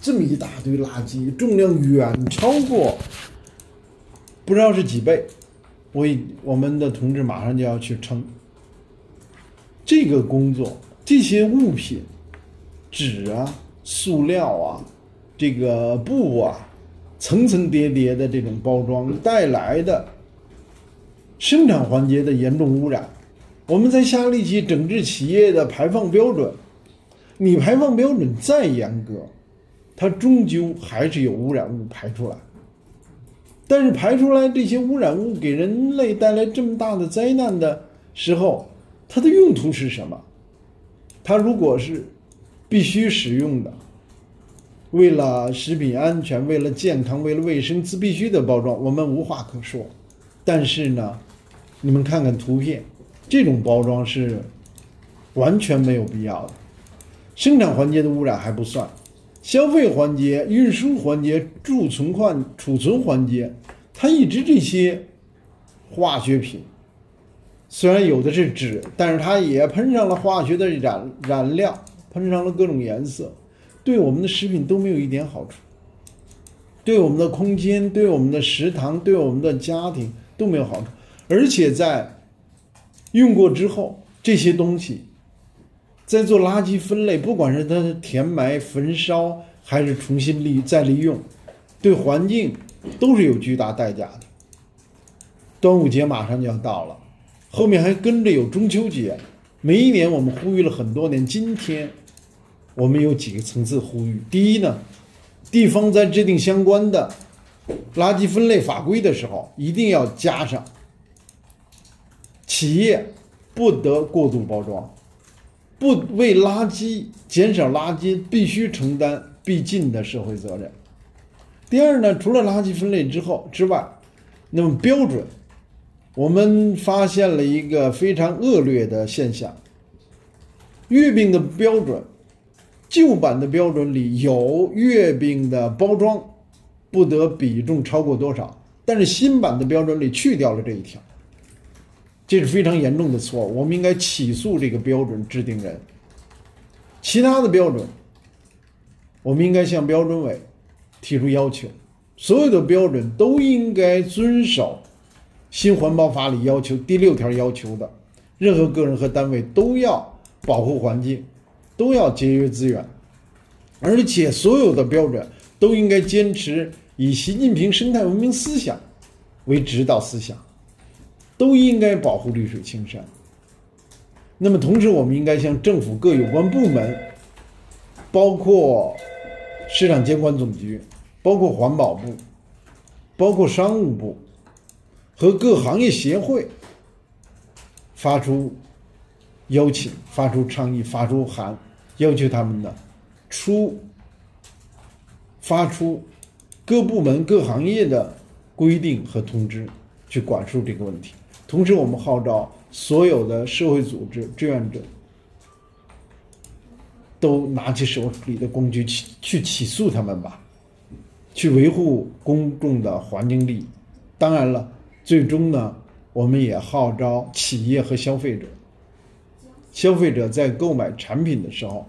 这么一大堆垃圾，重量远超过不知道是几倍。我我们的同志马上就要去称这个工作，这些物品，纸啊、塑料啊、这个布啊，层层叠叠的这种包装带来的生产环节的严重污染。我们在下力气整治企业的排放标准，你排放标准再严格，它终究还是有污染物排出来。但是排出来这些污染物给人类带来这么大的灾难的时候，它的用途是什么？它如果是必须使用的，为了食品安全、为了健康、为了卫生，是必须的包装，我们无话可说。但是呢，你们看看图片。这种包装是完全没有必要的。生产环节的污染还不算，消费环节、运输环节、贮存换储存环节，它一直这些化学品，虽然有的是纸，但是它也喷上了化学的染染料，喷上了各种颜色，对我们的食品都没有一点好处，对我们的空间、对我们的食堂、对我们的家庭都没有好处，而且在。用过之后，这些东西在做垃圾分类，不管是它填埋、焚烧，还是重新利再利用，对环境都是有巨大代价的。端午节马上就要到了，后面还跟着有中秋节。每一年我们呼吁了很多年，今天我们有几个层次呼吁：第一呢，地方在制定相关的垃圾分类法规的时候，一定要加上。企业不得过度包装，不为垃圾减少垃圾必须承担必尽的社会责任。第二呢，除了垃圾分类之后之外，那么标准，我们发现了一个非常恶劣的现象：月饼的标准，旧版的标准里有月饼的包装不得比重超过多少，但是新版的标准里去掉了这一条。这是非常严重的错，我们应该起诉这个标准制定人。其他的标准，我们应该向标准委提出要求，所有的标准都应该遵守新环保法里要求第六条要求的，任何个人和单位都要保护环境，都要节约资源，而且所有的标准都应该坚持以习近平生态文明思想为指导思想。都应该保护绿水青山。那么，同时我们应该向政府各有关部门，包括市场监管总局、包括环保部、包括商务部和各行业协会发出邀请、发出倡议、发出函，要求他们呢出发出各部门各行业的规定和通知，去管束这个问题。同时，我们号召所有的社会组织志愿者都拿起手里的工具去去起诉他们吧，去维护公众的环境利益。当然了，最终呢，我们也号召企业和消费者，消费者在购买产品的时候，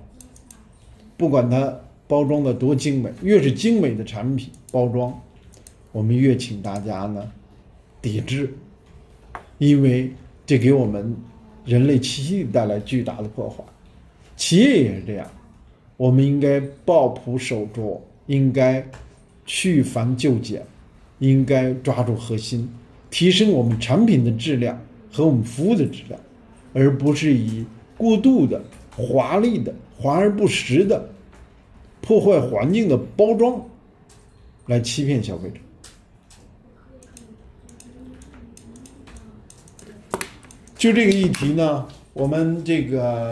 不管它包装的多精美，越是精美的产品包装，我们越请大家呢抵制。因为这给我们人类栖息地带来巨大的破坏，企业也是这样，我们应该抱朴守拙，应该去繁就简，应该抓住核心，提升我们产品的质量和我们服务的质量，而不是以过度的、华丽的、华而不实的、破坏环境的包装来欺骗消费者。就这个议题呢，我们这个。